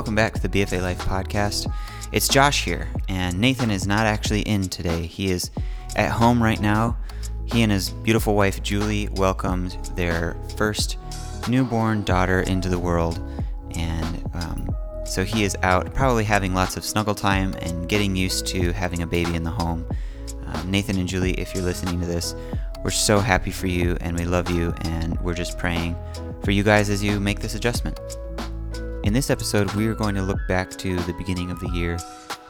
welcome back to the BFA Life podcast. It's Josh here, and Nathan is not actually in today. He is at home right now. He and his beautiful wife Julie welcomed their first newborn daughter into the world, and um, so he is out, probably having lots of snuggle time and getting used to having a baby in the home. Um, Nathan and Julie, if you're listening to this, we're so happy for you and we love you, and we're just praying for you guys as you make this adjustment. In this episode, we are going to look back to the beginning of the year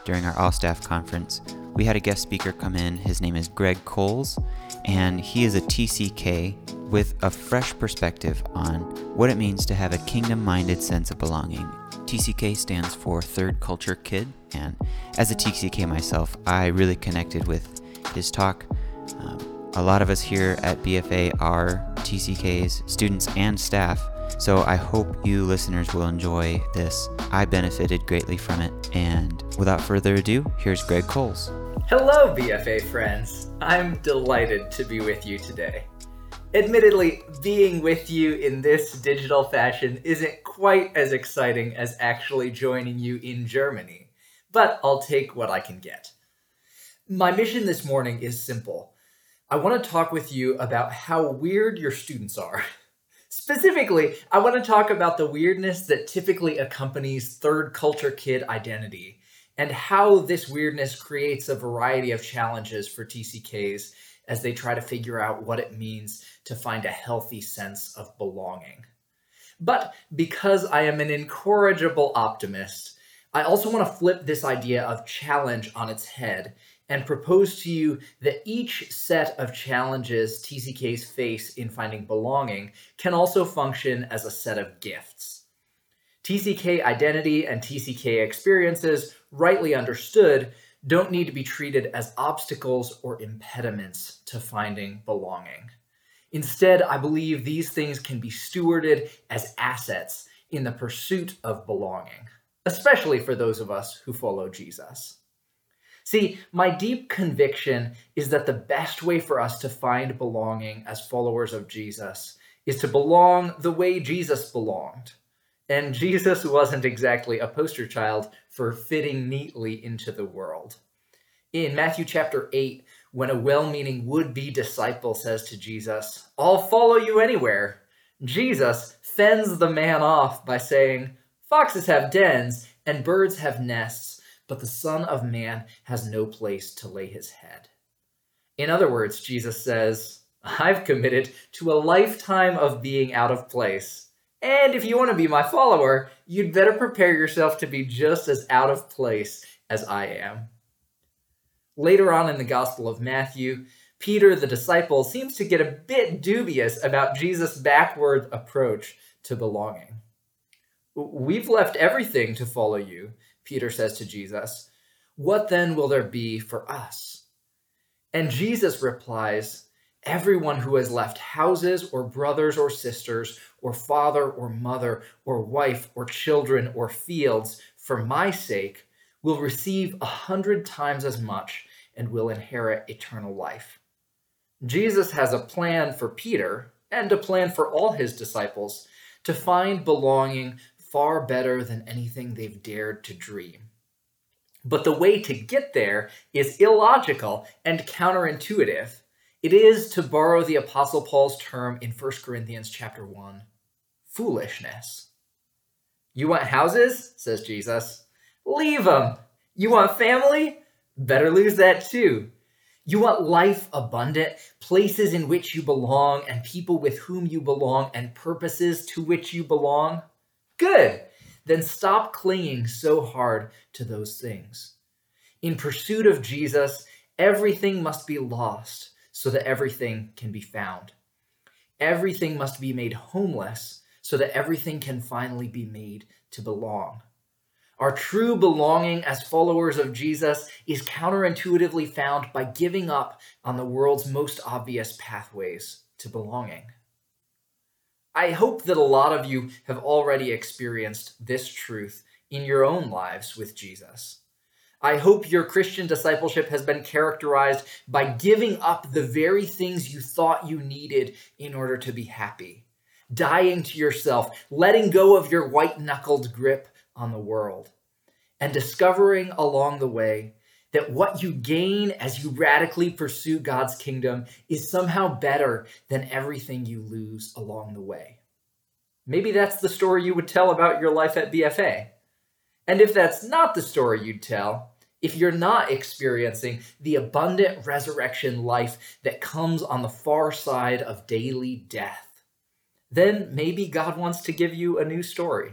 during our all staff conference. We had a guest speaker come in. His name is Greg Coles, and he is a TCK with a fresh perspective on what it means to have a kingdom minded sense of belonging. TCK stands for Third Culture Kid, and as a TCK myself, I really connected with his talk. Um, a lot of us here at BFA are TCKs, students and staff, so I hope you listeners will enjoy this. I benefited greatly from it. And without further ado, here's Greg Coles. Hello, BFA friends. I'm delighted to be with you today. Admittedly, being with you in this digital fashion isn't quite as exciting as actually joining you in Germany, but I'll take what I can get. My mission this morning is simple. I want to talk with you about how weird your students are. Specifically, I want to talk about the weirdness that typically accompanies third culture kid identity and how this weirdness creates a variety of challenges for TCKs as they try to figure out what it means to find a healthy sense of belonging. But because I am an incorrigible optimist, I also want to flip this idea of challenge on its head and propose to you that each set of challenges TCKs face in finding belonging can also function as a set of gifts. TCK identity and TCK experiences, rightly understood, don't need to be treated as obstacles or impediments to finding belonging. Instead, I believe these things can be stewarded as assets in the pursuit of belonging, especially for those of us who follow Jesus. See, my deep conviction is that the best way for us to find belonging as followers of Jesus is to belong the way Jesus belonged. And Jesus wasn't exactly a poster child for fitting neatly into the world. In Matthew chapter 8, when a well meaning would be disciple says to Jesus, I'll follow you anywhere, Jesus fends the man off by saying, Foxes have dens and birds have nests but the Son of Man has no place to lay his head. In other words, Jesus says, I've committed to a lifetime of being out of place. And if you want to be my follower, you'd better prepare yourself to be just as out of place as I am. Later on in the Gospel of Matthew, Peter, the disciple, seems to get a bit dubious about Jesus' backward approach to belonging. We've left everything to follow you, Peter says to Jesus, What then will there be for us? And Jesus replies, Everyone who has left houses or brothers or sisters or father or mother or wife or children or fields for my sake will receive a hundred times as much and will inherit eternal life. Jesus has a plan for Peter and a plan for all his disciples to find belonging far better than anything they've dared to dream. But the way to get there is illogical and counterintuitive. It is, to borrow the Apostle Paul's term in 1 Corinthians chapter 1, foolishness. You want houses? says Jesus. Leave them. You want family? Better lose that too. You want life abundant, places in which you belong, and people with whom you belong, and purposes to which you belong? Good. Then stop clinging so hard to those things. In pursuit of Jesus, everything must be lost so that everything can be found. Everything must be made homeless so that everything can finally be made to belong. Our true belonging as followers of Jesus is counterintuitively found by giving up on the world's most obvious pathways to belonging. I hope that a lot of you have already experienced this truth in your own lives with Jesus. I hope your Christian discipleship has been characterized by giving up the very things you thought you needed in order to be happy, dying to yourself, letting go of your white knuckled grip on the world, and discovering along the way that what you gain as you radically pursue God's kingdom is somehow better than everything you lose along the way. Maybe that's the story you would tell about your life at BFA. And if that's not the story you'd tell, if you're not experiencing the abundant resurrection life that comes on the far side of daily death, then maybe God wants to give you a new story.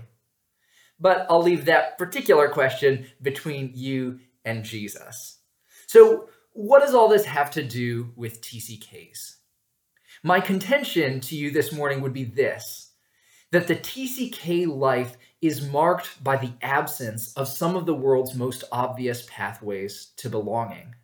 But I'll leave that particular question between you and Jesus. So, what does all this have to do with TCKs? My contention to you this morning would be this that the TCK life is marked by the absence of some of the world's most obvious pathways to belonging.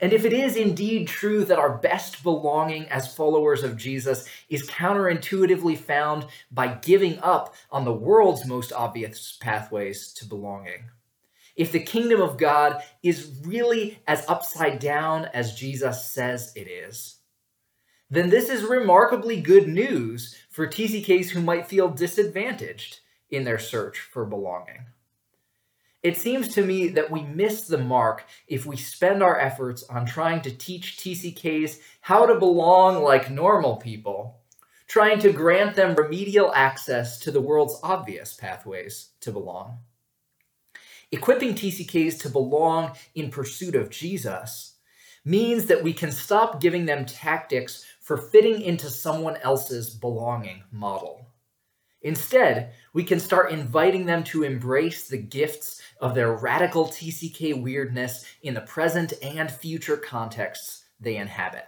And if it is indeed true that our best belonging as followers of Jesus is counterintuitively found by giving up on the world's most obvious pathways to belonging, if the kingdom of God is really as upside down as Jesus says it is, then this is remarkably good news for TCKs who might feel disadvantaged in their search for belonging. It seems to me that we miss the mark if we spend our efforts on trying to teach TCKs how to belong like normal people, trying to grant them remedial access to the world's obvious pathways to belong. Equipping TCKs to belong in pursuit of Jesus means that we can stop giving them tactics for fitting into someone else's belonging model. Instead, we can start inviting them to embrace the gifts of their radical TCK weirdness in the present and future contexts they inhabit.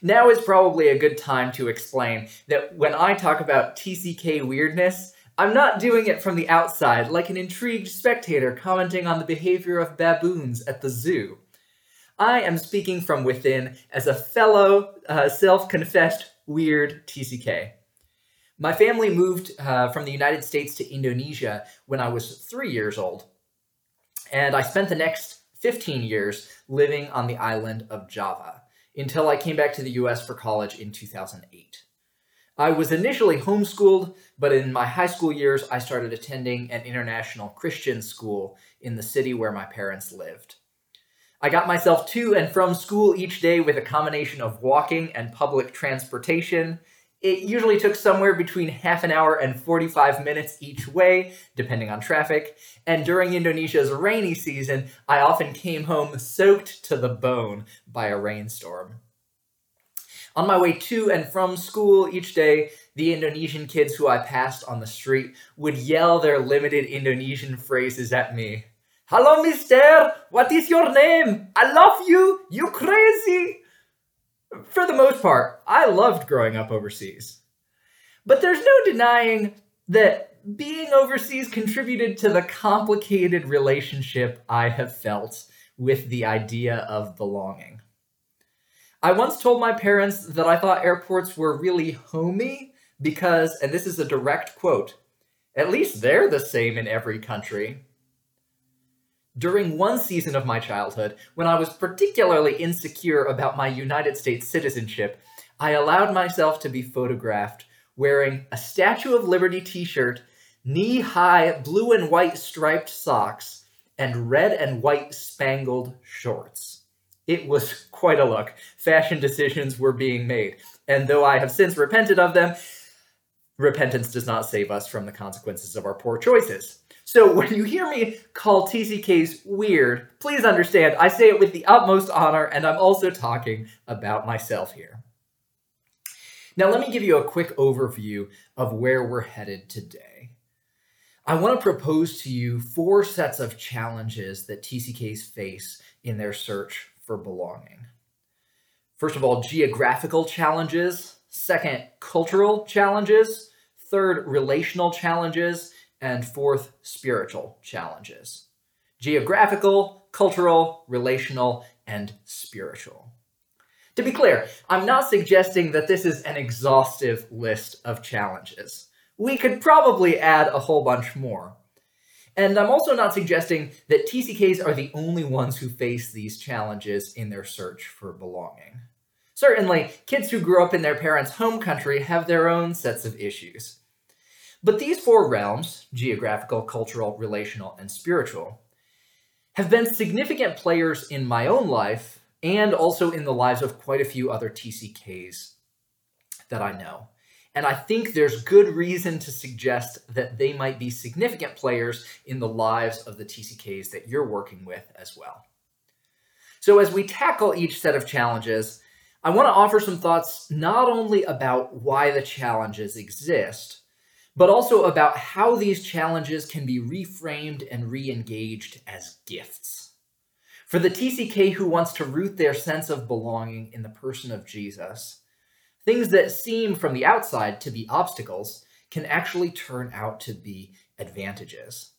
Now is probably a good time to explain that when I talk about TCK weirdness, I'm not doing it from the outside like an intrigued spectator commenting on the behavior of baboons at the zoo. I am speaking from within as a fellow uh, self confessed weird TCK. My family moved uh, from the United States to Indonesia when I was three years old, and I spent the next 15 years living on the island of Java until I came back to the US for college in 2008. I was initially homeschooled, but in my high school years, I started attending an international Christian school in the city where my parents lived. I got myself to and from school each day with a combination of walking and public transportation, it usually took somewhere between half an hour and 45 minutes each way, depending on traffic. And during Indonesia's rainy season, I often came home soaked to the bone by a rainstorm. On my way to and from school each day, the Indonesian kids who I passed on the street would yell their limited Indonesian phrases at me. Hello, mister! What is your name? I love you! You crazy! for the most part, I loved growing up overseas. But there's no denying that being overseas contributed to the complicated relationship I have felt with the idea of belonging. I once told my parents that I thought airports were really homey because, and this is a direct quote, at least they're the same in every country. During one season of my childhood, when I was particularly insecure about my United States citizenship, I allowed myself to be photographed wearing a Statue of Liberty t shirt, knee high blue and white striped socks, and red and white spangled shorts. It was quite a look. Fashion decisions were being made, and though I have since repented of them, repentance does not save us from the consequences of our poor choices. So when you hear me call TCKs weird, please understand I say it with the utmost honor, and I'm also talking about myself here. Now, let me give you a quick overview of where we're headed today. I want to propose to you four sets of challenges that TCKs face in their search for belonging. First of all, geographical challenges. Second, cultural challenges. Third, relational challenges and fourth, spiritual challenges geographical, cultural, relational, and spiritual. To be clear, I'm not suggesting that this is an exhaustive list of challenges. We could probably add a whole bunch more. And I'm also not suggesting that TCKs are the only ones who face these challenges in their search for belonging. Certainly, kids who grew up in their parents' home country have their own sets of issues. But these four realms geographical, cultural, relational, and spiritual have been significant players in my own life and also in the lives of quite a few other TCKs that I know. And I think there's good reason to suggest that they might be significant players in the lives of the TCKs that you're working with as well. So, as we tackle each set of challenges, I want to offer some thoughts not only about why the challenges exist, but also about how these challenges can be reframed and re engaged as gifts. For the TCK who wants to root their sense of belonging in the person of Jesus, things that seem from the outside to be obstacles can actually turn out to be advantages.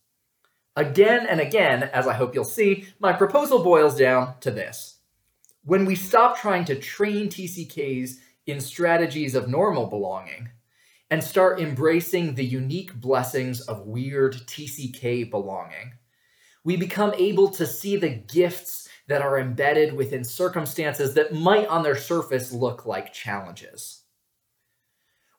Again and again, as I hope you'll see, my proposal boils down to this. When we stop trying to train TCKs in strategies of normal belonging, and start embracing the unique blessings of weird TCK belonging. We become able to see the gifts that are embedded within circumstances that might on their surface look like challenges.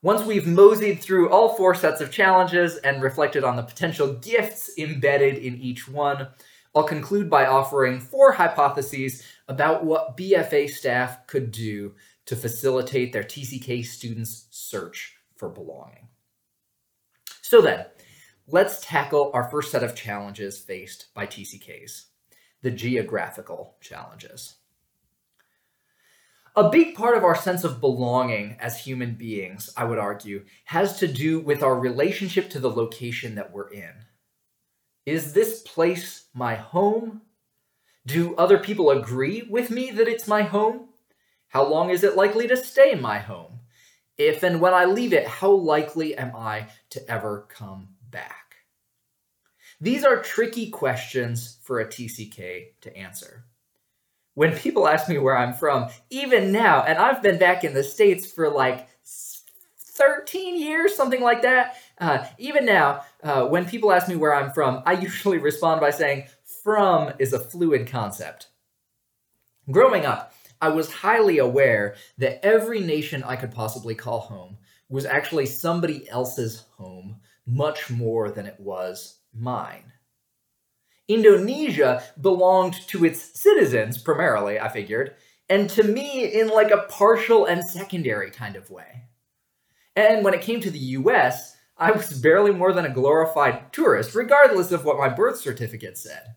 Once we've moseyed through all four sets of challenges and reflected on the potential gifts embedded in each one, I'll conclude by offering four hypotheses about what BFA staff could do to facilitate their TCK students' search for belonging. So then, let's tackle our first set of challenges faced by TCKs the geographical challenges. A big part of our sense of belonging as human beings, I would argue, has to do with our relationship to the location that we're in. Is this place my home? Do other people agree with me that it's my home? How long is it likely to stay my home? If and when I leave it, how likely am I to ever come? These are tricky questions for a TCK to answer. When people ask me where I'm from, even now, and I've been back in the States for like 13 years, something like that, uh, even now, uh, when people ask me where I'm from, I usually respond by saying, from is a fluid concept. Growing up, I was highly aware that every nation I could possibly call home was actually somebody else's home much more than it was mine. Indonesia belonged to its citizens primarily, I figured, and to me in like a partial and secondary kind of way. And when it came to the US, I was barely more than a glorified tourist, regardless of what my birth certificate said.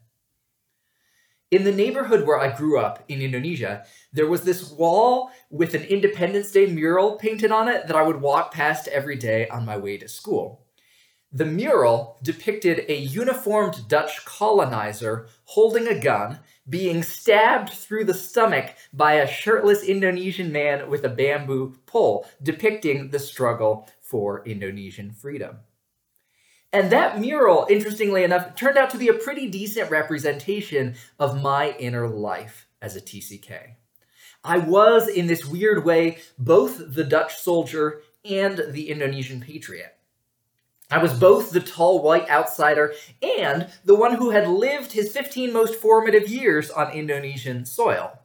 In the neighborhood where I grew up in Indonesia, there was this wall with an Independence Day mural painted on it that I would walk past every day on my way to school. The mural depicted a uniformed Dutch colonizer holding a gun being stabbed through the stomach by a shirtless Indonesian man with a bamboo pole, depicting the struggle for Indonesian freedom. And that mural, interestingly enough, turned out to be a pretty decent representation of my inner life as a TCK. I was, in this weird way, both the Dutch soldier and the Indonesian patriot. I was both the tall white outsider and the one who had lived his 15 most formative years on Indonesian soil.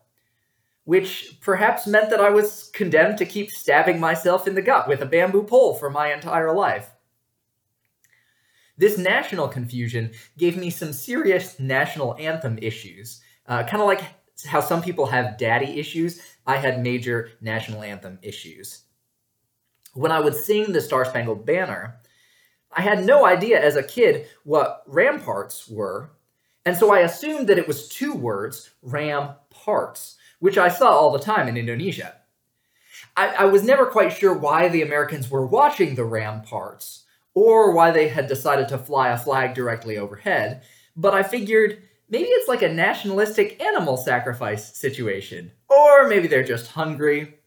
Which perhaps meant that I was condemned to keep stabbing myself in the gut with a bamboo pole for my entire life. This national confusion gave me some serious national anthem issues. Uh, kind of like how some people have daddy issues, I had major national anthem issues. When I would sing the Star Spangled Banner, I had no idea as a kid what ramparts were, and so I assumed that it was two words, ram parts, which I saw all the time in Indonesia. I, I was never quite sure why the Americans were watching the ramparts, or why they had decided to fly a flag directly overhead, but I figured maybe it's like a nationalistic animal sacrifice situation, or maybe they're just hungry.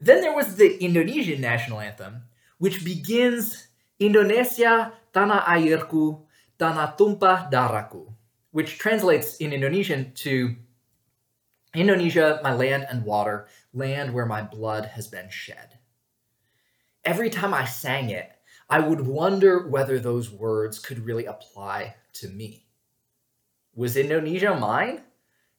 Then there was the Indonesian national anthem, which begins Indonesia tanah airku, tanah tumpah darahku, which translates in Indonesian to Indonesia, my land and water, land where my blood has been shed. Every time I sang it, I would wonder whether those words could really apply to me. Was Indonesia mine?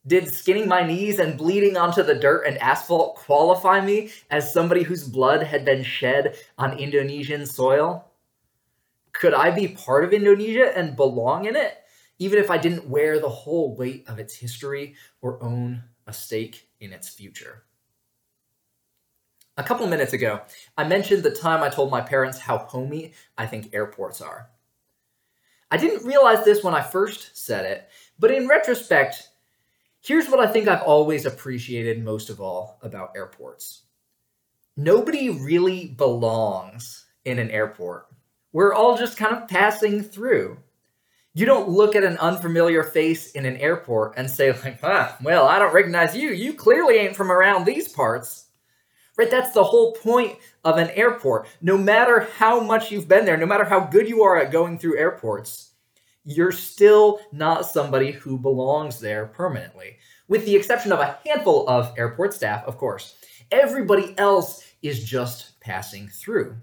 Did skinning my knees and bleeding onto the dirt and asphalt qualify me as somebody whose blood had been shed on Indonesian soil? Could I be part of Indonesia and belong in it, even if I didn't wear the whole weight of its history or own a stake in its future? A couple minutes ago, I mentioned the time I told my parents how homey I think airports are. I didn't realize this when I first said it, but in retrospect, here's what I think I've always appreciated most of all about airports. Nobody really belongs in an airport. We're all just kind of passing through. You don't look at an unfamiliar face in an airport and say, like, ah, well, I don't recognize you. You clearly ain't from around these parts. Right? That's the whole point of an airport. No matter how much you've been there, no matter how good you are at going through airports, you're still not somebody who belongs there permanently, with the exception of a handful of airport staff, of course. Everybody else is just passing through.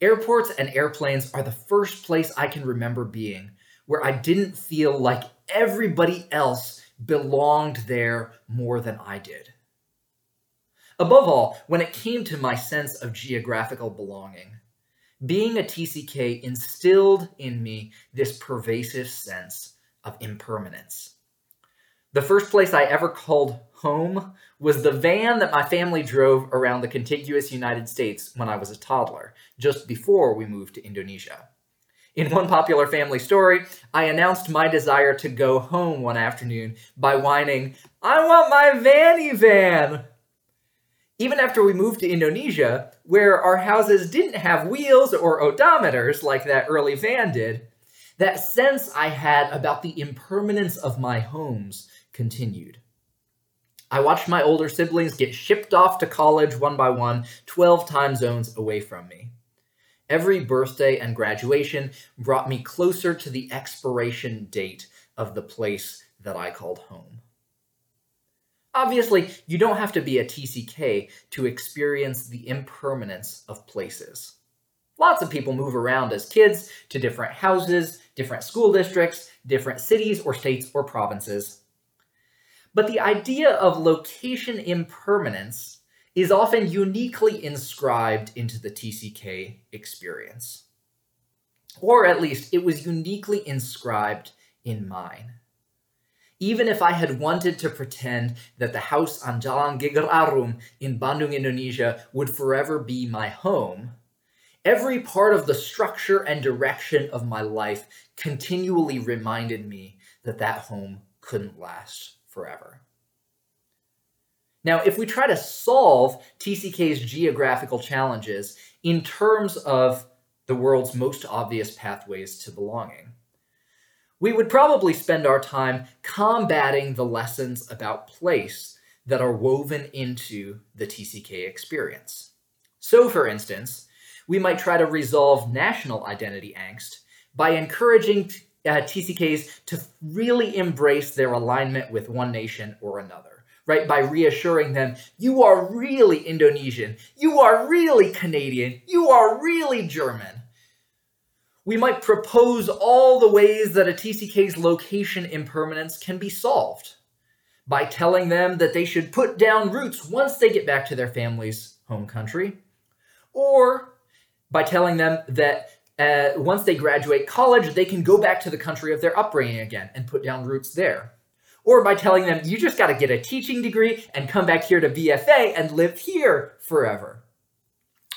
Airports and airplanes are the first place I can remember being where I didn't feel like everybody else belonged there more than I did. Above all, when it came to my sense of geographical belonging, being a TCK instilled in me this pervasive sense of impermanence. The first place I ever called home was the van that my family drove around the contiguous United States when I was a toddler, just before we moved to Indonesia. In one popular family story, I announced my desire to go home one afternoon by whining, I want my vanny van! even after we moved to Indonesia, where our houses didn't have wheels or odometers like that early van did, that sense I had about the impermanence of my homes continued. I watched my older siblings get shipped off to college one by one, 12 time zones away from me. Every birthday and graduation brought me closer to the expiration date of the place that I called home. Obviously, you don't have to be a TCK to experience the impermanence of places. Lots of people move around as kids to different houses, different school districts, different cities or states or provinces. But the idea of location impermanence is often uniquely inscribed into the TCK experience. Or at least it was uniquely inscribed in mine even if I had wanted to pretend that the house on Jalan Geger Arum in Bandung, Indonesia would forever be my home, every part of the structure and direction of my life continually reminded me that that home couldn't last forever. Now, if we try to solve TCK's geographical challenges in terms of the world's most obvious pathways to belonging, we would probably spend our time combating the lessons about place that are woven into the TCK experience. So, for instance, we might try to resolve national identity angst by encouraging uh, TCKs to really embrace their alignment with one nation or another, right? By reassuring them, you are really Indonesian, you are really Canadian, you are really German. We might propose all the ways that a TCK's location impermanence can be solved by telling them that they should put down roots once they get back to their family's home country, or by telling them that uh, once they graduate college, they can go back to the country of their upbringing again and put down roots there. Or by telling them, you just got to get a teaching degree and come back here to BFA and live here forever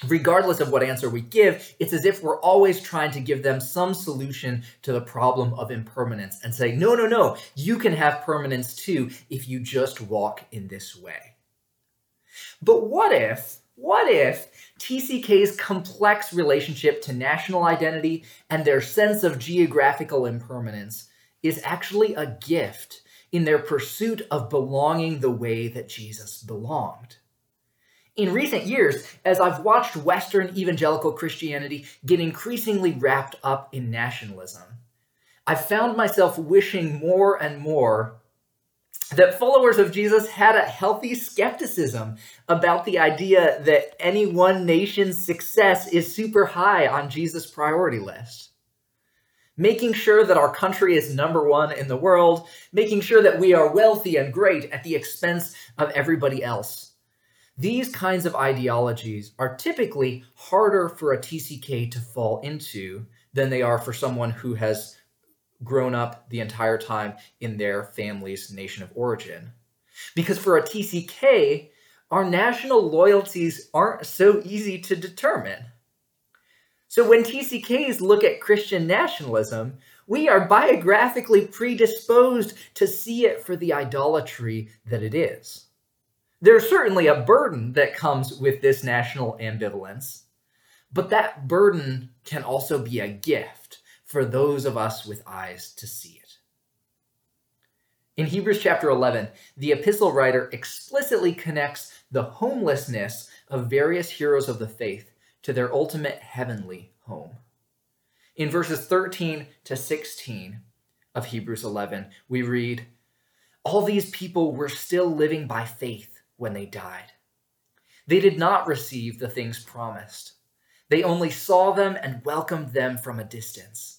regardless of what answer we give, it's as if we're always trying to give them some solution to the problem of impermanence and say, no, no, no, you can have permanence too if you just walk in this way. But what if, what if TCK's complex relationship to national identity and their sense of geographical impermanence is actually a gift in their pursuit of belonging the way that Jesus belonged? In recent years, as I've watched Western evangelical Christianity get increasingly wrapped up in nationalism, I've found myself wishing more and more that followers of Jesus had a healthy skepticism about the idea that any one nation's success is super high on Jesus' priority list. Making sure that our country is number one in the world, making sure that we are wealthy and great at the expense of everybody else These kinds of ideologies are typically harder for a TCK to fall into than they are for someone who has grown up the entire time in their family's nation of origin. Because for a TCK, our national loyalties aren't so easy to determine. So when TCKs look at Christian nationalism, we are biographically predisposed to see it for the idolatry that it is. There's certainly a burden that comes with this national ambivalence, but that burden can also be a gift for those of us with eyes to see it. In Hebrews chapter 11, the epistle writer explicitly connects the homelessness of various heroes of the faith to their ultimate heavenly home. In verses 13 to 16 of Hebrews 11, we read, All these people were still living by faith when they died. They did not receive the things promised. They only saw them and welcomed them from a distance,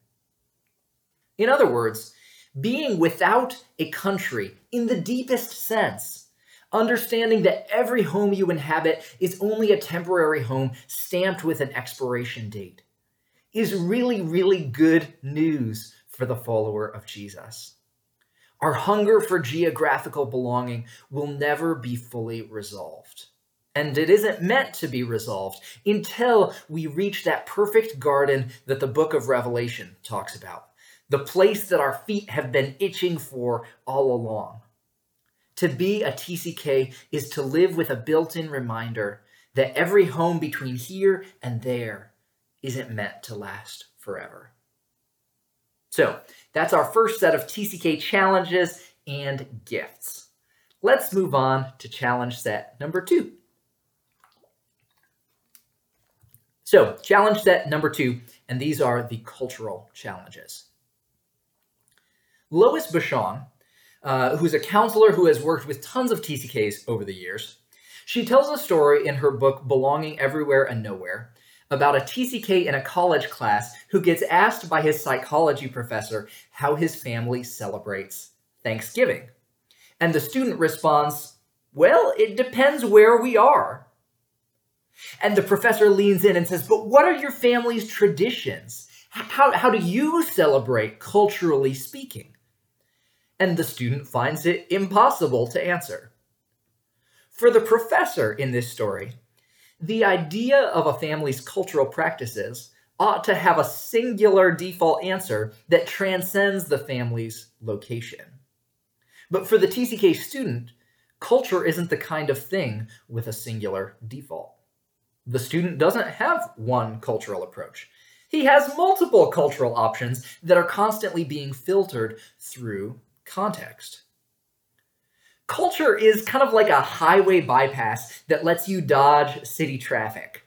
In other words, being without a country in the deepest sense, understanding that every home you inhabit is only a temporary home stamped with an expiration date, is really, really good news for the follower of Jesus. Our hunger for geographical belonging will never be fully resolved. And it isn't meant to be resolved until we reach that perfect garden that the book of Revelation talks about, the place that our feet have been itching for all along. To be a TCK is to live with a built in reminder that every home between here and there isn't meant to last forever. So, that's our first set of TCK challenges and gifts. Let's move on to challenge set number two. So, challenge set number two, and these are the cultural challenges. Lois Bushong, uh, who's a counselor who has worked with tons of TCKs over the years, she tells a story in her book Belonging Everywhere and Nowhere about a TCK in a college class who gets asked by his psychology professor how his family celebrates Thanksgiving. And the student responds, Well, it depends where we are. And the professor leans in and says, But what are your family's traditions? How, how do you celebrate, culturally speaking? And the student finds it impossible to answer. For the professor in this story, the idea of a family's cultural practices ought to have a singular default answer that transcends the family's location. But for the TCK student, culture isn't the kind of thing with a singular default the student doesn't have one cultural approach. He has multiple cultural options that are constantly being filtered through context. Culture is kind of like a highway bypass that lets you dodge city traffic.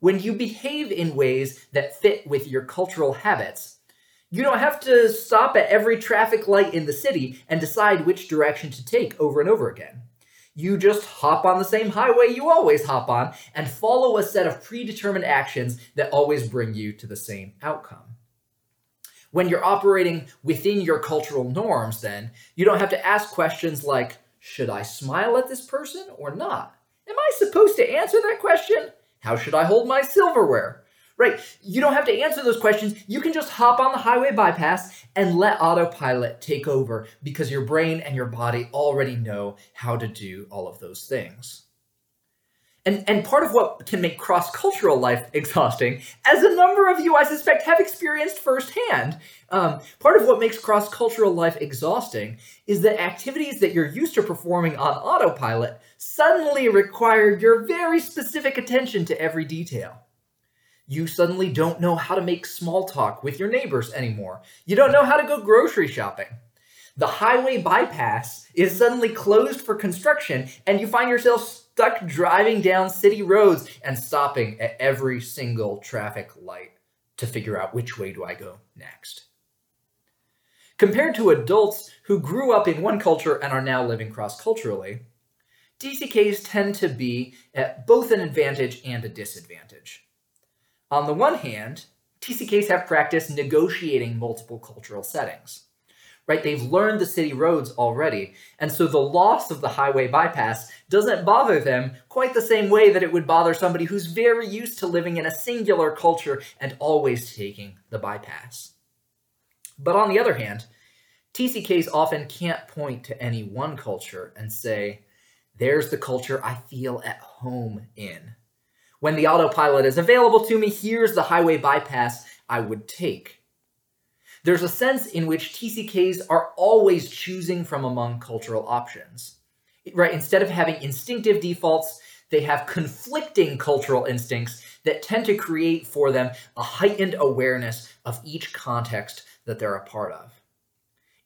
When you behave in ways that fit with your cultural habits, you don't have to stop at every traffic light in the city and decide which direction to take over and over again you just hop on the same highway you always hop on and follow a set of predetermined actions that always bring you to the same outcome. When you're operating within your cultural norms, then, you don't have to ask questions like, should I smile at this person or not? Am I supposed to answer that question? How should I hold my silverware? right? You don't have to answer those questions. You can just hop on the highway bypass and let autopilot take over because your brain and your body already know how to do all of those things. And, and part of what can make cross cultural life exhausting, as a number of you I suspect have experienced firsthand, um, part of what makes cross cultural life exhausting is that activities that you're used to performing on autopilot suddenly require your very specific attention to every detail you suddenly don't know how to make small talk with your neighbors anymore. You don't know how to go grocery shopping. the highway bypass is suddenly closed for construction, and you find yourself stuck driving down city roads and stopping at every single traffic light to figure out which way do I go next. Compared to adults who grew up in one culture and are now living cross culturally, TCKs tend to be at both an advantage and a disadvantage. On the one hand, TCKs have practiced negotiating multiple cultural settings. Right? They've learned the city roads already, and so the loss of the highway bypass doesn't bother them quite the same way that it would bother somebody who's very used to living in a singular culture and always taking the bypass. But on the other hand, TCKs often can't point to any one culture and say, there's the culture I feel at home in. When the autopilot is available to me, here's the highway bypass I would take. There's a sense in which TCKs are always choosing from among cultural options. Right? Instead of having instinctive defaults, they have conflicting cultural instincts that tend to create for them a heightened awareness of each context that they're a part of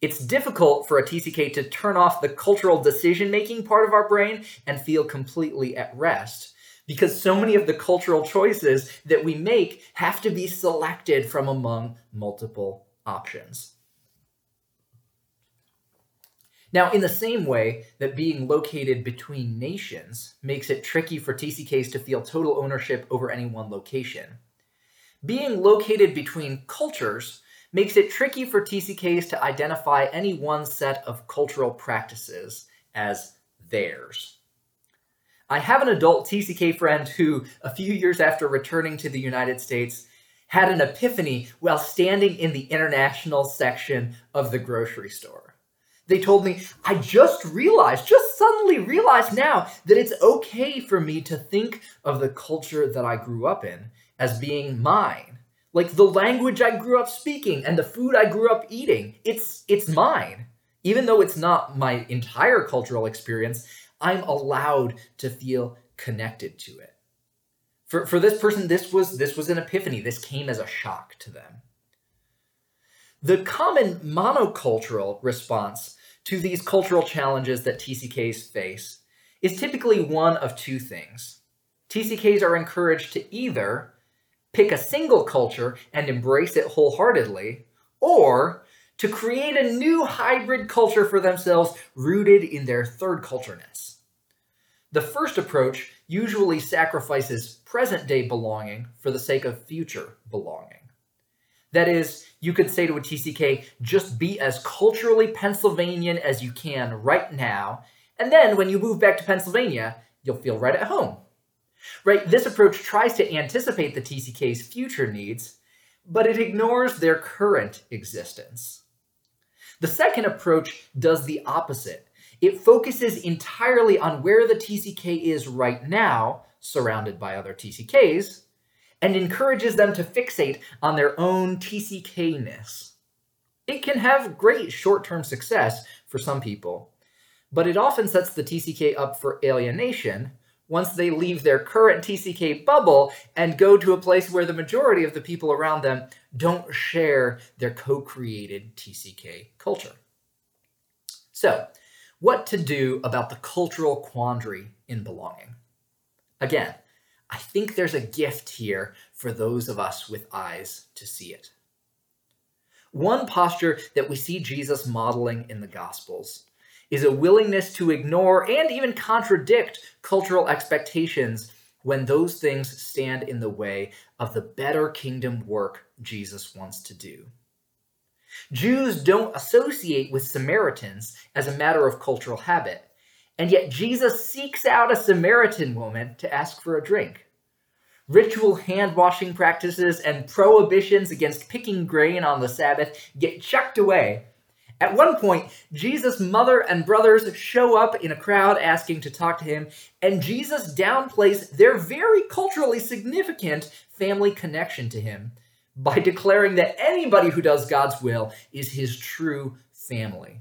it's difficult for a TCK to turn off the cultural decision making part of our brain and feel completely at rest because so many of the cultural choices that we make have to be selected from among multiple options. Now, in the same way that being located between nations makes it tricky for TCKs to feel total ownership over any one location, being located between cultures makes it tricky for TCKs to identify any one set of cultural practices as theirs. I have an adult TCK friend who, a few years after returning to the United States, had an epiphany while standing in the international section of the grocery store. They told me, I just realized, just suddenly realized now that it's okay for me to think of the culture that I grew up in as being mine like the language I grew up speaking and the food I grew up eating. It's it's mine. Even though it's not my entire cultural experience, I'm allowed to feel connected to it. For, for this person, this was this was an epiphany. This came as a shock to them. The common monocultural response to these cultural challenges that TCKs face is typically one of two things. TCKs are encouraged to either pick a single culture and embrace it wholeheartedly, or to create a new hybrid culture for themselves rooted in their third cultureness. The first approach usually sacrifices present day belonging for the sake of future belonging. That is, you could say to a TCK, just be as culturally Pennsylvanian as you can right now, and then when you move back to Pennsylvania, you'll feel right at home Right? This approach tries to anticipate the TCK's future needs, but it ignores their current existence. The second approach does the opposite. It focuses entirely on where the TCK is right now, surrounded by other TCKs, and encourages them to fixate on their own TCK-ness. It can have great short-term success for some people, but it often sets the TCK up for alienation once they leave their current TCK bubble and go to a place where the majority of the people around them don't share their co created TCK culture. So, what to do about the cultural quandary in belonging? Again, I think there's a gift here for those of us with eyes to see it. One posture that we see Jesus modeling in the Gospels is a willingness to ignore and even contradict cultural expectations when those things stand in the way of the better kingdom work Jesus wants to do. Jews don't associate with Samaritans as a matter of cultural habit, and yet Jesus seeks out a Samaritan woman to ask for a drink. Ritual hand washing practices and prohibitions against picking grain on the Sabbath get chucked away. At one point, Jesus' mother and brothers show up in a crowd asking to talk to him, and Jesus downplays their very culturally significant family connection to him by declaring that anybody who does God's will is his true family.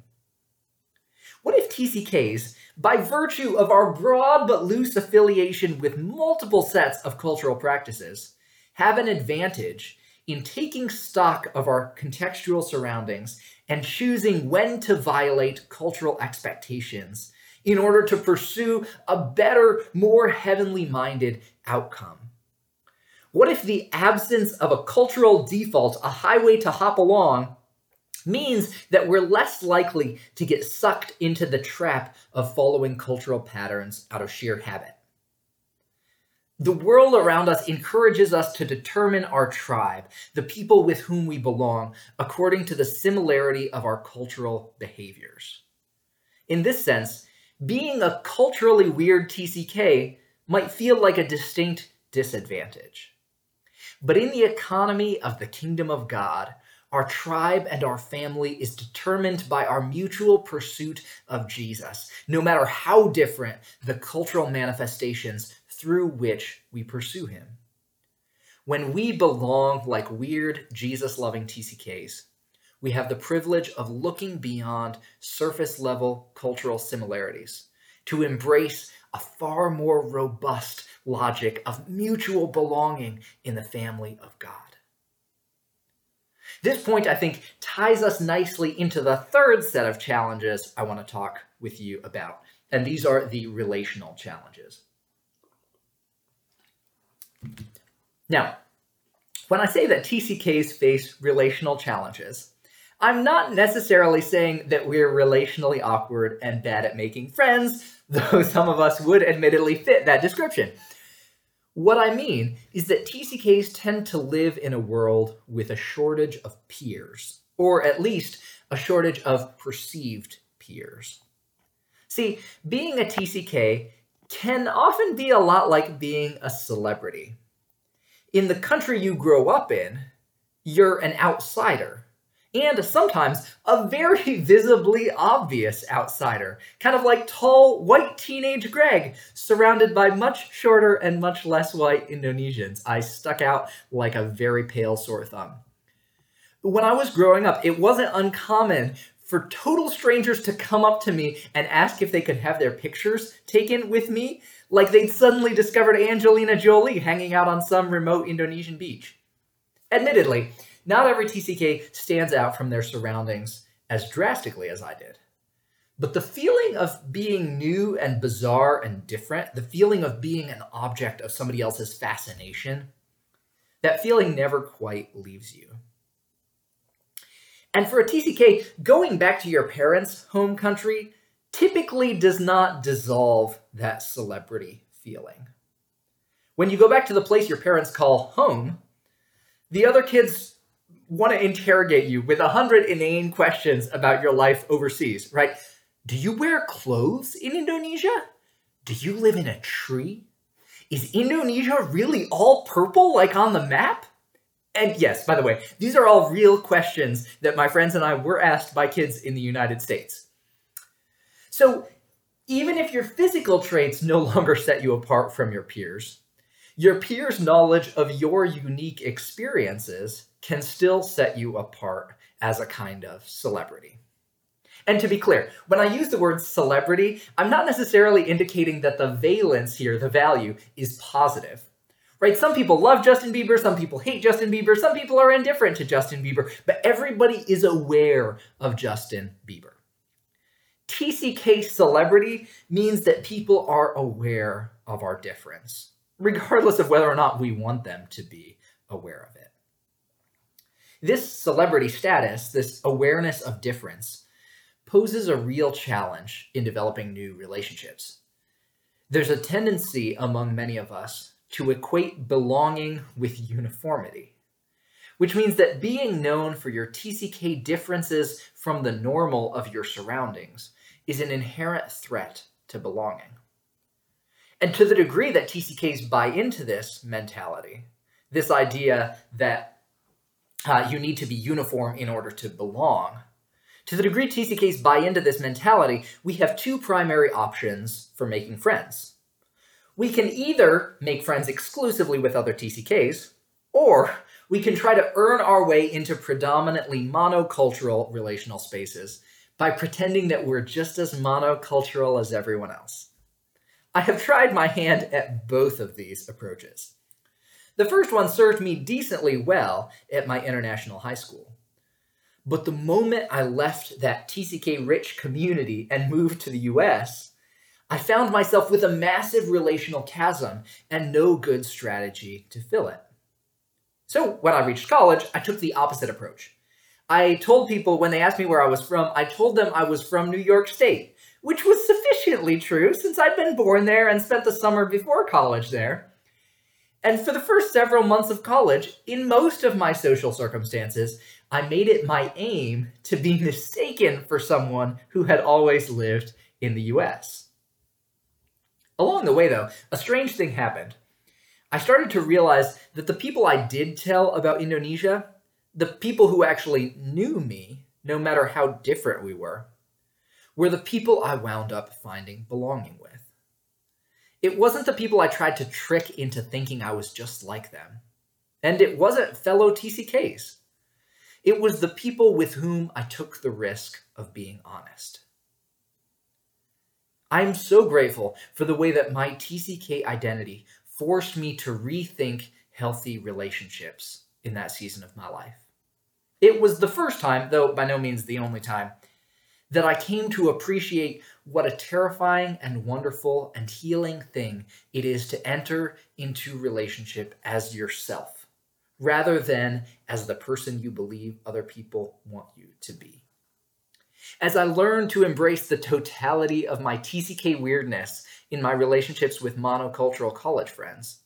What if TCKs, by virtue of our broad but loose affiliation with multiple sets of cultural practices, have an advantage in taking stock of our contextual surroundings and choosing when to violate cultural expectations in order to pursue a better, more heavenly minded outcome? What if the absence of a cultural default, a highway to hop along, means that we're less likely to get sucked into the trap of following cultural patterns out of sheer habit? The world around us encourages us to determine our tribe, the people with whom we belong, according to the similarity of our cultural behaviors. In this sense, being a culturally weird TCK might feel like a distinct disadvantage. But in the economy of the kingdom of God, our tribe and our family is determined by our mutual pursuit of Jesus, no matter how different the cultural manifestations through which we pursue him. When we belong like weird, Jesus loving TCKs, we have the privilege of looking beyond surface level cultural similarities to embrace a far more robust logic of mutual belonging in the family of God. This point, I think, ties us nicely into the third set of challenges I want to talk with you about. And these are the relational challenges. Now, when I say that TCKs face relational challenges, I'm not necessarily saying that we're relationally awkward and bad at making friends, though some of us would admittedly fit that description. What I mean is that TCKs tend to live in a world with a shortage of peers, or at least a shortage of perceived peers. See, being a TCK can often be a lot like being a celebrity. In the country you grow up in, you're an outsider and sometimes a very visibly obvious outsider, kind of like tall, white teenage Greg, surrounded by much shorter and much less white Indonesians. I stuck out like a very pale sore thumb. When I was growing up, it wasn't uncommon for total strangers to come up to me and ask if they could have their pictures taken with me, like they'd suddenly discovered Angelina Jolie hanging out on some remote Indonesian beach. Admittedly, not every TCK stands out from their surroundings as drastically as I did. But the feeling of being new and bizarre and different, the feeling of being an object of somebody else's fascination, that feeling never quite leaves you. And for a TCK, going back to your parents' home country typically does not dissolve that celebrity feeling. When you go back to the place your parents call home, the other kids want to interrogate you with a hundred inane questions about your life overseas, right? Do you wear clothes in Indonesia? Do you live in a tree? Is Indonesia really all purple like on the map? And yes, by the way, these are all real questions that my friends and I were asked by kids in the United States. So, even if your physical traits no longer set you apart from your peers, your peers' knowledge of your unique experiences can still set you apart as a kind of celebrity. And to be clear, when I use the word celebrity, I'm not necessarily indicating that the valence here, the value, is positive. Right? Some people love Justin Bieber, some people hate Justin Bieber, some people are indifferent to Justin Bieber, but everybody is aware of Justin Bieber. TCK celebrity means that people are aware of our difference, regardless of whether or not we want them to be aware of it. This celebrity status, this awareness of difference, poses a real challenge in developing new relationships. There's a tendency among many of us to equate belonging with uniformity, which means that being known for your TCK differences from the normal of your surroundings is an inherent threat to belonging. And to the degree that TCKs buy into this mentality, this idea that uh, you need to be uniform in order to belong. To the degree TCKs buy into this mentality, we have two primary options for making friends. We can either make friends exclusively with other TCKs, or we can try to earn our way into predominantly monocultural relational spaces by pretending that we're just as monocultural as everyone else. I have tried my hand at both of these approaches. The first one served me decently well at my international high school. But the moment I left that TCK rich community and moved to the US, I found myself with a massive relational chasm and no good strategy to fill it. So when I reached college, I took the opposite approach. I told people when they asked me where I was from, I told them I was from New York State, which was sufficiently true since I'd been born there and spent the summer before college there. And for the first several months of college, in most of my social circumstances, I made it my aim to be mistaken for someone who had always lived in the US. Along the way, though, a strange thing happened. I started to realize that the people I did tell about Indonesia, the people who actually knew me, no matter how different we were, were the people I wound up finding belonging with. It wasn't the people I tried to trick into thinking I was just like them. And it wasn't fellow TCKs. It was the people with whom I took the risk of being honest. I'm so grateful for the way that my TCK identity forced me to rethink healthy relationships in that season of my life. It was the first time, though by no means the only time, that I came to appreciate what a terrifying and wonderful and healing thing it is to enter into relationship as yourself, rather than as the person you believe other people want you to be. As I learned to embrace the totality of my TCK weirdness in my relationships with monocultural college friends,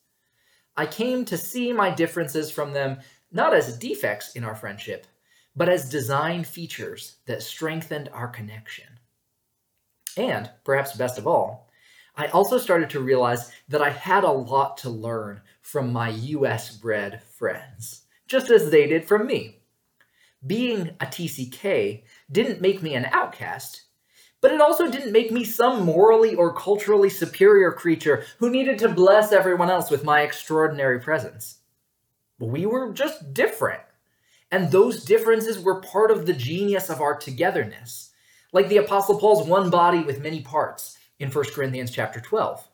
I came to see my differences from them not as defects in our friendship, but as design features that strengthened our connection. And, perhaps best of all, I also started to realize that I had a lot to learn from my US bred friends, just as they did from me. Being a TCK didn't make me an outcast, but it also didn't make me some morally or culturally superior creature who needed to bless everyone else with my extraordinary presence. We were just different. And those differences were part of the genius of our togetherness, like the Apostle Paul's one body with many parts in 1 Corinthians chapter 12.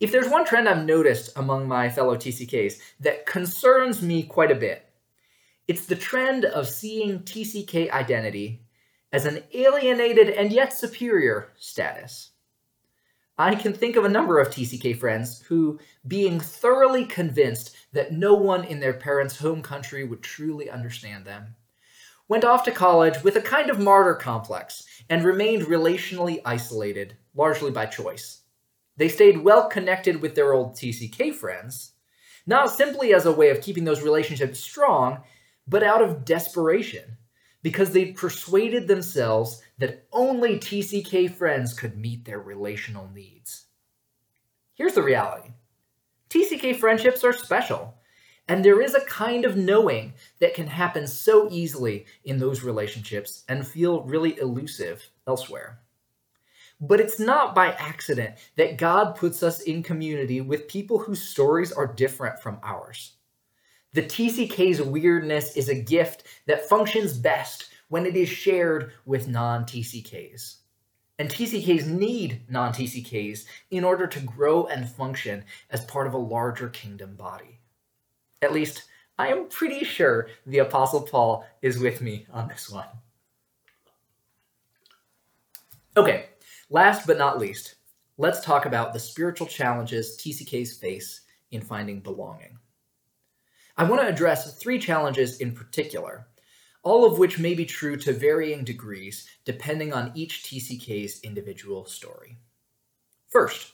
If there's one trend I've noticed among my fellow TCKs that concerns me quite a bit, it's the trend of seeing TCK identity as an alienated and yet superior status. I can think of a number of TCK friends who, being thoroughly convinced that no one in their parents' home country would truly understand them, went off to college with a kind of martyr complex and remained relationally isolated, largely by choice. They stayed well connected with their old TCK friends, not simply as a way of keeping those relationships strong, but out of desperation, because they'd persuaded themselves that only TCK friends could meet their relational needs. Here's the reality TCK friendships are special, and there is a kind of knowing that can happen so easily in those relationships and feel really elusive elsewhere. But it's not by accident that God puts us in community with people whose stories are different from ours. The TCK's weirdness is a gift that functions best when it is shared with non TCKs. And TCKs need non TCKs in order to grow and function as part of a larger kingdom body. At least, I am pretty sure the Apostle Paul is with me on this one. Okay, last but not least, let's talk about the spiritual challenges TCKs face in finding belonging. I want to address three challenges in particular all of which may be true to varying degrees depending on each TCK's individual story. First,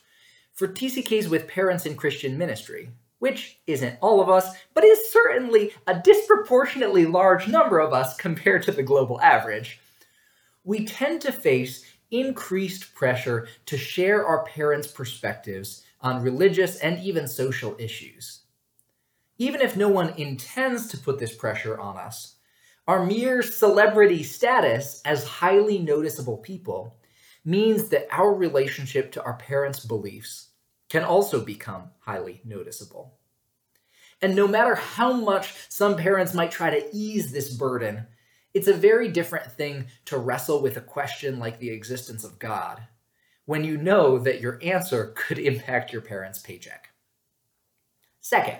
for TCKs with parents in Christian ministry, which isn't all of us, but is certainly a disproportionately large number of us compared to the global average, we tend to face increased pressure to share our parents' perspectives on religious and even social issues. Even if no one intends to put this pressure on us, our mere celebrity status as highly noticeable people means that our relationship to our parents' beliefs can also become highly noticeable. And no matter how much some parents might try to ease this burden, it's a very different thing to wrestle with a question like the existence of God when you know that your answer could impact your parents' paycheck. Second,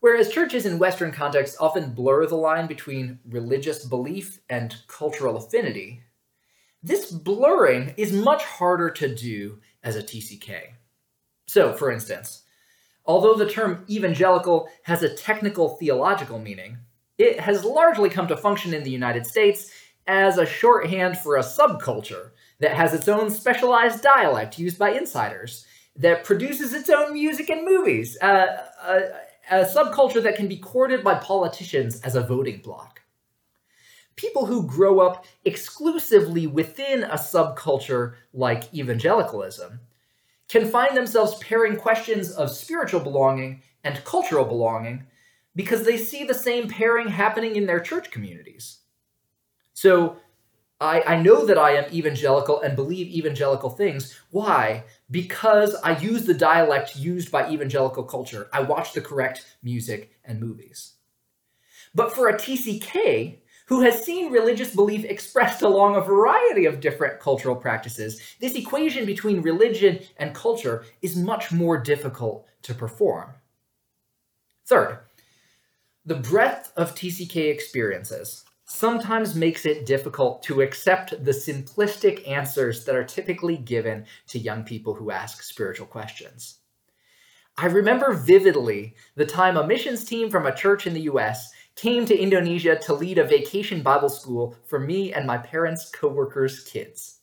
Whereas churches in Western contexts often blur the line between religious belief and cultural affinity, this blurring is much harder to do as a TCK. So, for instance, although the term evangelical has a technical theological meaning, it has largely come to function in the United States as a shorthand for a subculture that has its own specialized dialect used by insiders, that produces its own music and movies, uh, a, a subculture that can be courted by politicians as a voting bloc. People who grow up exclusively within a subculture like evangelicalism can find themselves pairing questions of spiritual belonging and cultural belonging because they see the same pairing happening in their church communities. So I, I know that I am evangelical and believe evangelical things. Why? Because I use the dialect used by evangelical culture. I watch the correct music and movies. But for a TCK, who has seen religious belief expressed along a variety of different cultural practices, this equation between religion and culture is much more difficult to perform. Third, the breadth of TCK experiences sometimes makes it difficult to accept the simplistic answers that are typically given to young people who ask spiritual questions. I remember vividly the time a missions team from a church in the US came to Indonesia to lead a vacation Bible school for me and my parents' coworkers' kids.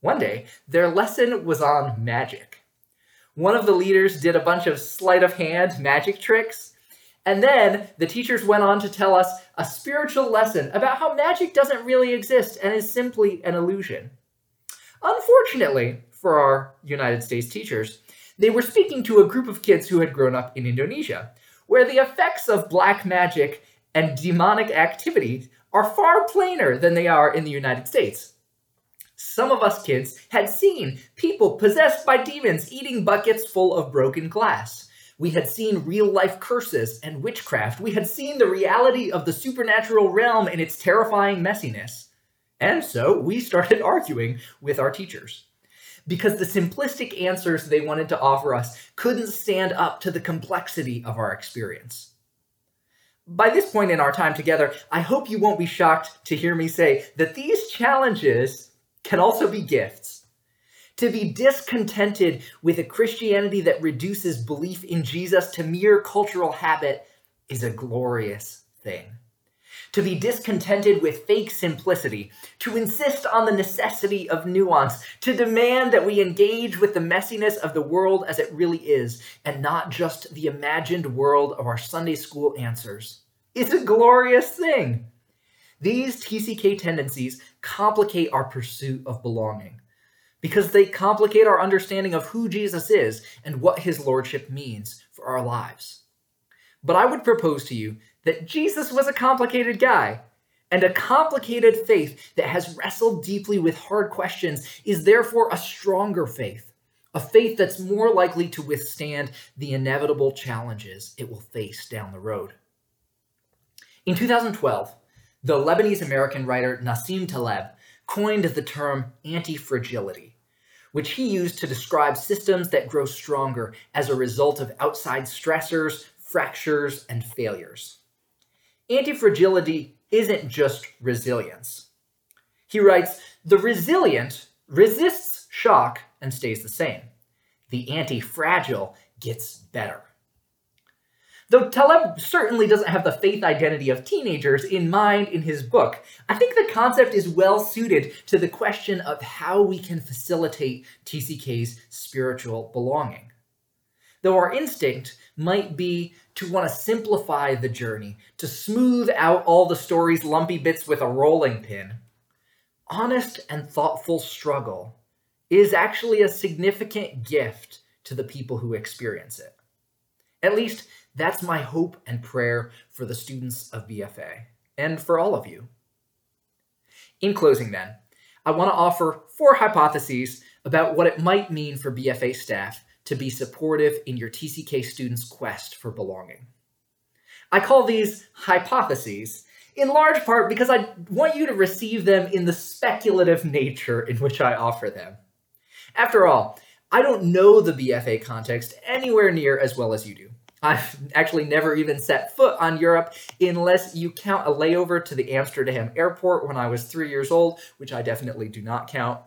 One day, their lesson was on magic. One of the leaders did a bunch of sleight of hand magic tricks and then the teachers went on to tell us a spiritual lesson about how magic doesn't really exist and is simply an illusion. Unfortunately for our United States teachers, they were speaking to a group of kids who had grown up in Indonesia, where the effects of black magic and demonic activity are far plainer than they are in the United States. Some of us kids had seen people possessed by demons eating buckets full of broken glass. We had seen real life curses and witchcraft. We had seen the reality of the supernatural realm in its terrifying messiness. And so we started arguing with our teachers. Because the simplistic answers they wanted to offer us couldn't stand up to the complexity of our experience. By this point in our time together, I hope you won't be shocked to hear me say that these challenges can also be gifts to be discontented with a Christianity that reduces belief in Jesus to mere cultural habit is a glorious thing. To be discontented with fake simplicity, to insist on the necessity of nuance, to demand that we engage with the messiness of the world as it really is, and not just the imagined world of our Sunday school answers, is a glorious thing. These TCK tendencies complicate our pursuit of belonging because they complicate our understanding of who Jesus is and what his lordship means for our lives. But I would propose to you that Jesus was a complicated guy, and a complicated faith that has wrestled deeply with hard questions is therefore a stronger faith, a faith that's more likely to withstand the inevitable challenges it will face down the road. In 2012, the Lebanese American writer Nassim Taleb coined the term anti fragility which he used to describe systems that grow stronger as a result of outside stressors, fractures, and failures. Antifragility isn't just resilience. He writes The resilient resists shock and stays the same. The anti fragile gets better. Though Taleb certainly doesn't have the faith identity of teenagers in mind in his book, I think the concept is well suited to the question of how we can facilitate TCK's spiritual belonging. Though our instinct might be to want to simplify the journey, to smooth out all the story's lumpy bits with a rolling pin, honest and thoughtful struggle is actually a significant gift to the people who experience it. At least, that's my hope and prayer for the students of BFA and for all of you. In closing, then, I want to offer four hypotheses about what it might mean for BFA staff to be supportive in your TCK students' quest for belonging. I call these hypotheses in large part because I want you to receive them in the speculative nature in which I offer them. After all, I don't know the BFA context anywhere near as well as you do. I've actually never even set foot on Europe unless you count a layover to the Amsterdam airport when I was three years old, which I definitely do not count.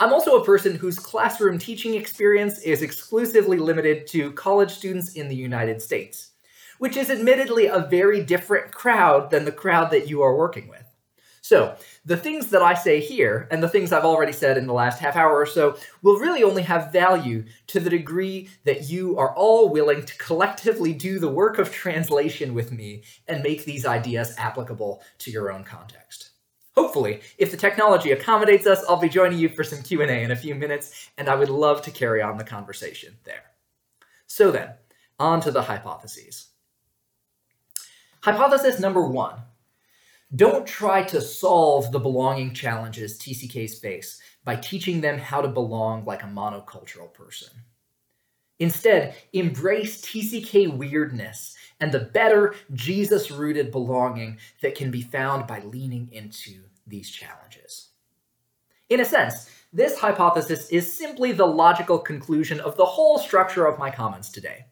I'm also a person whose classroom teaching experience is exclusively limited to college students in the United States, which is admittedly a very different crowd than the crowd that you are working with. So, the things that I say here, and the things I've already said in the last half hour or so, will really only have value to the degree that you are all willing to collectively do the work of translation with me and make these ideas applicable to your own context. Hopefully, if the technology accommodates us, I'll be joining you for some Q&A in a few minutes, and I would love to carry on the conversation there. So then, on to the hypotheses. Hypothesis number one don't try to solve the belonging challenges TCKs face by teaching them how to belong like a monocultural person. Instead, embrace TCK weirdness and the better Jesus rooted belonging that can be found by leaning into these challenges. In a sense, this hypothesis is simply the logical conclusion of the whole structure of my comments today.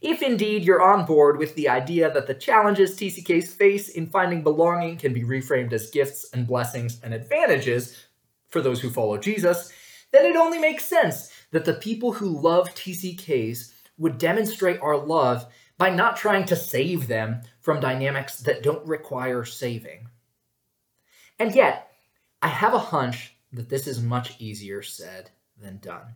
If indeed you're on board with the idea that the challenges TCKs face in finding belonging can be reframed as gifts and blessings and advantages for those who follow Jesus, then it only makes sense that the people who love TCKs would demonstrate our love by not trying to save them from dynamics that don't require saving. And yet, I have a hunch that this is much easier said than done.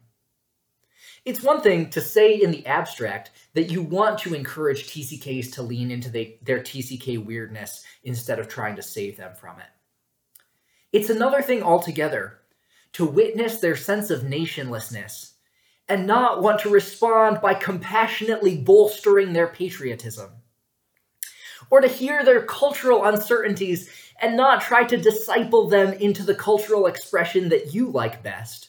It's one thing to say in the abstract that you want to encourage TCKs to lean into the, their TCK weirdness instead of trying to save them from it. It's another thing altogether to witness their sense of nationlessness and not want to respond by compassionately bolstering their patriotism. Or to hear their cultural uncertainties and not try to disciple them into the cultural expression that you like best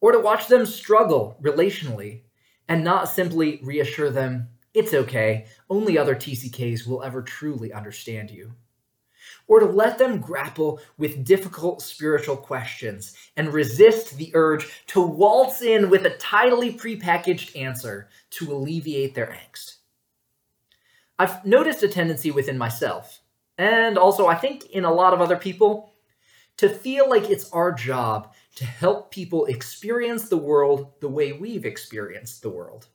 or to watch them struggle relationally and not simply reassure them, it's okay, only other TCKs will ever truly understand you. Or to let them grapple with difficult spiritual questions and resist the urge to waltz in with a tidily prepackaged answer to alleviate their angst. I've noticed a tendency within myself, and also I think in a lot of other people, to feel like it's our job to help people experience the world the way we've experienced the world.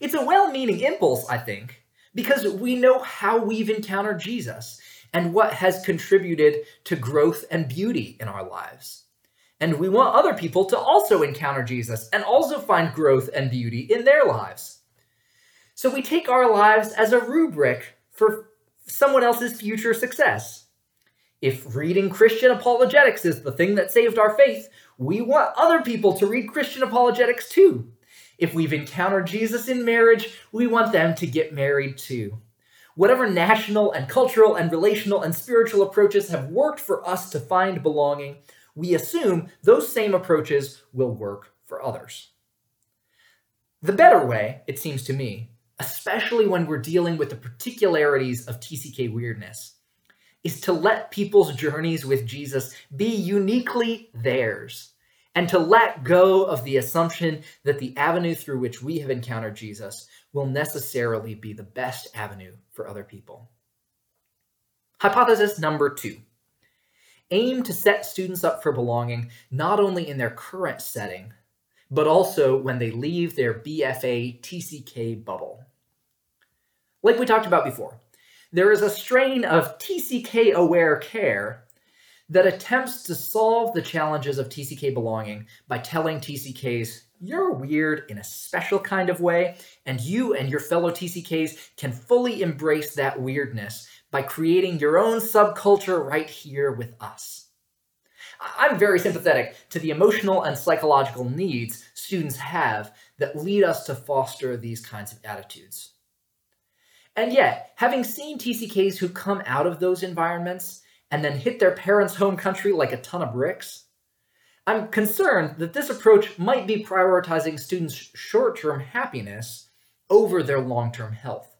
It's a well meaning impulse, I think, because we know how we've encountered Jesus and what has contributed to growth and beauty in our lives. And we want other people to also encounter Jesus and also find growth and beauty in their lives. So we take our lives as a rubric for someone else's future success. If reading Christian apologetics is the thing that saved our faith, we want other people to read Christian apologetics too. If we've encountered Jesus in marriage, we want them to get married too. Whatever national and cultural and relational and spiritual approaches have worked for us to find belonging, we assume those same approaches will work for others. The better way, it seems to me, especially when we're dealing with the particularities of TCK weirdness, is to let people's journeys with Jesus be uniquely theirs and to let go of the assumption that the avenue through which we have encountered Jesus will necessarily be the best avenue for other people. Hypothesis number two aim to set students up for belonging not only in their current setting, but also when they leave their BFA TCK bubble. Like we talked about before, there is a strain of TCK aware care that attempts to solve the challenges of TCK belonging by telling TCKs, you're weird in a special kind of way, and you and your fellow TCKs can fully embrace that weirdness by creating your own subculture right here with us. I'm very sympathetic to the emotional and psychological needs students have that lead us to foster these kinds of attitudes. And yet, having seen TCKs who come out of those environments and then hit their parents' home country like a ton of bricks, I'm concerned that this approach might be prioritizing students' short term happiness over their long term health.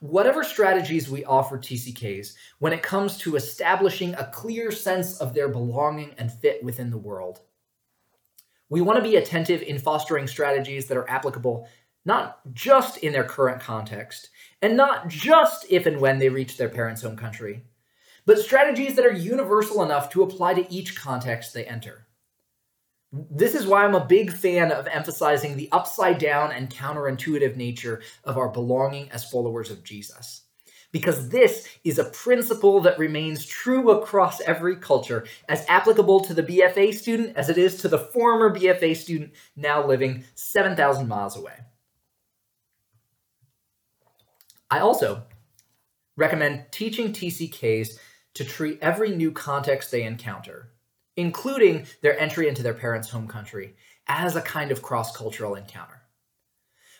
Whatever strategies we offer TCKs when it comes to establishing a clear sense of their belonging and fit within the world, we want to be attentive in fostering strategies that are applicable not just in their current context, and not just if and when they reach their parents' home country, but strategies that are universal enough to apply to each context they enter. This is why I'm a big fan of emphasizing the upside down and counterintuitive nature of our belonging as followers of Jesus. Because this is a principle that remains true across every culture, as applicable to the BFA student as it is to the former BFA student now living 7,000 miles away. I also recommend teaching TCKs to treat every new context they encounter, including their entry into their parents' home country, as a kind of cross cultural encounter.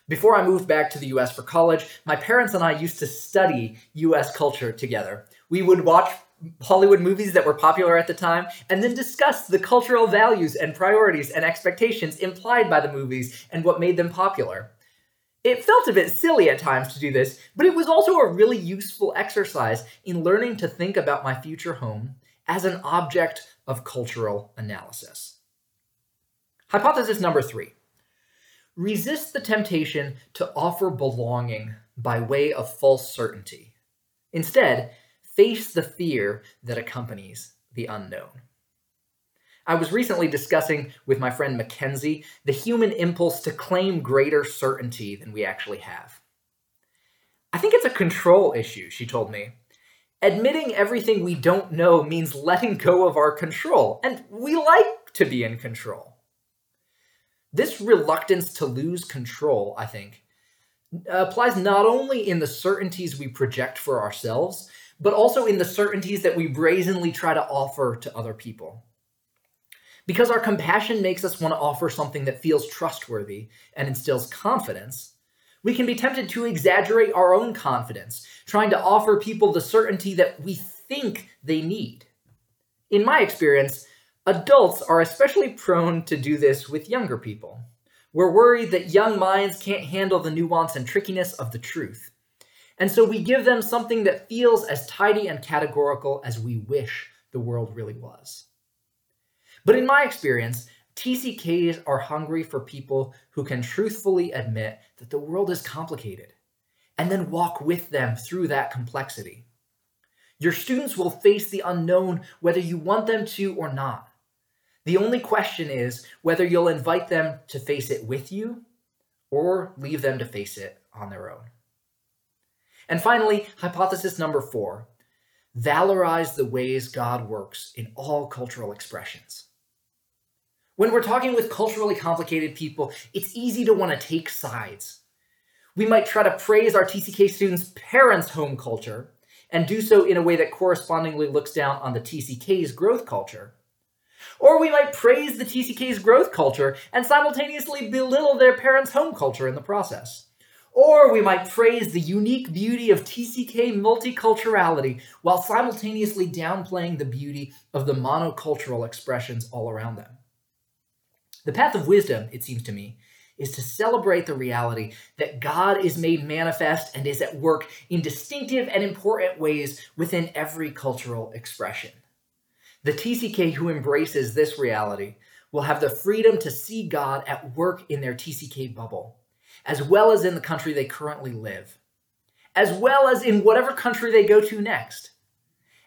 Before I moved back to the US for college, my parents and I used to study US culture together. We would watch Hollywood movies that were popular at the time and then discuss the cultural values and priorities and expectations implied by the movies and what made them popular. It felt a bit silly at times to do this, but it was also a really useful exercise in learning to think about my future home as an object of cultural analysis. Hypothesis number three resist the temptation to offer belonging by way of false certainty. Instead, face the fear that accompanies the unknown. I was recently discussing with my friend Mackenzie the human impulse to claim greater certainty than we actually have. I think it's a control issue, she told me. Admitting everything we don't know means letting go of our control, and we like to be in control. This reluctance to lose control, I think, applies not only in the certainties we project for ourselves, but also in the certainties that we brazenly try to offer to other people. Because our compassion makes us want to offer something that feels trustworthy and instills confidence, we can be tempted to exaggerate our own confidence, trying to offer people the certainty that we think they need. In my experience, adults are especially prone to do this with younger people. We're worried that young minds can't handle the nuance and trickiness of the truth. And so we give them something that feels as tidy and categorical as we wish the world really was. But in my experience, TCKs are hungry for people who can truthfully admit that the world is complicated and then walk with them through that complexity. Your students will face the unknown whether you want them to or not. The only question is whether you'll invite them to face it with you or leave them to face it on their own. And finally, hypothesis number four valorize the ways God works in all cultural expressions. When we're talking with culturally complicated people, it's easy to want to take sides. We might try to praise our TCK students' parents' home culture and do so in a way that correspondingly looks down on the TCK's growth culture. Or we might praise the TCK's growth culture and simultaneously belittle their parents' home culture in the process. Or we might praise the unique beauty of TCK multiculturality while simultaneously downplaying the beauty of the monocultural expressions all around them. The path of wisdom, it seems to me, is to celebrate the reality that God is made manifest and is at work in distinctive and important ways within every cultural expression. The TCK who embraces this reality will have the freedom to see God at work in their TCK bubble, as well as in the country they currently live, as well as in whatever country they go to next.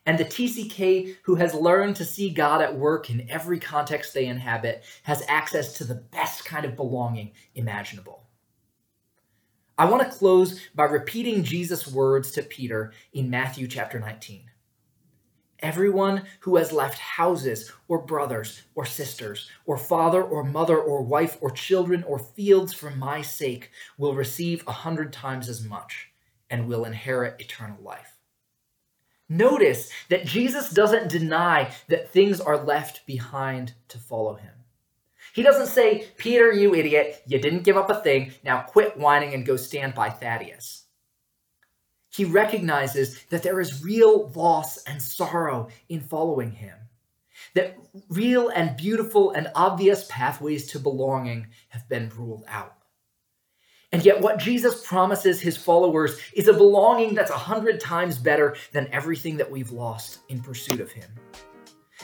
And the TCK who has learned to see God at work in every context they inhabit has access to the best kind of belonging imaginable. I want to close by repeating Jesus' words to Peter in Matthew chapter 19. Everyone who has left houses or brothers or sisters or father or mother or wife or children or fields for my sake will receive a hundred times as much and will inherit eternal life. Notice that Jesus doesn't deny that things are left behind to follow him. He doesn't say, Peter, you idiot, you didn't give up a thing, now quit whining and go stand by Thaddeus. He recognizes that there is real loss and sorrow in following him, that real and beautiful and obvious pathways to belonging have been ruled out. And yet, what Jesus promises his followers is a belonging that's a hundred times better than everything that we've lost in pursuit of him.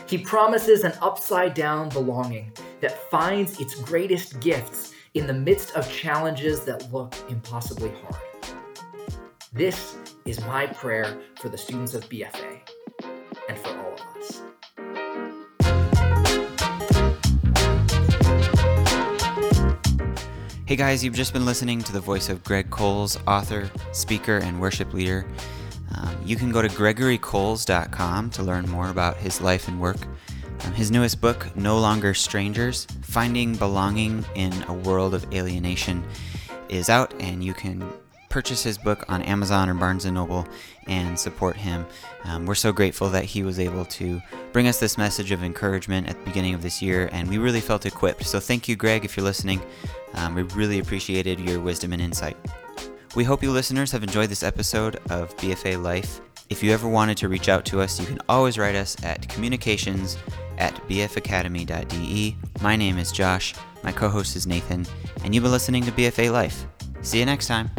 He promises an upside down belonging that finds its greatest gifts in the midst of challenges that look impossibly hard. This is my prayer for the students of BFA Hey guys, you've just been listening to the voice of Greg Coles, author, speaker, and worship leader. Um, you can go to gregorycoles.com to learn more about his life and work. Um, his newest book, No Longer Strangers Finding Belonging in a World of Alienation, is out, and you can purchase his book on Amazon or Barnes & Noble and support him. Um, we're so grateful that he was able to bring us this message of encouragement at the beginning of this year, and we really felt equipped. So thank you, Greg, if you're listening. Um, we really appreciated your wisdom and insight. We hope you listeners have enjoyed this episode of BFA Life. If you ever wanted to reach out to us, you can always write us at communications at bfacademy.de. My name is Josh, my co host is Nathan, and you've been listening to BFA Life. See you next time.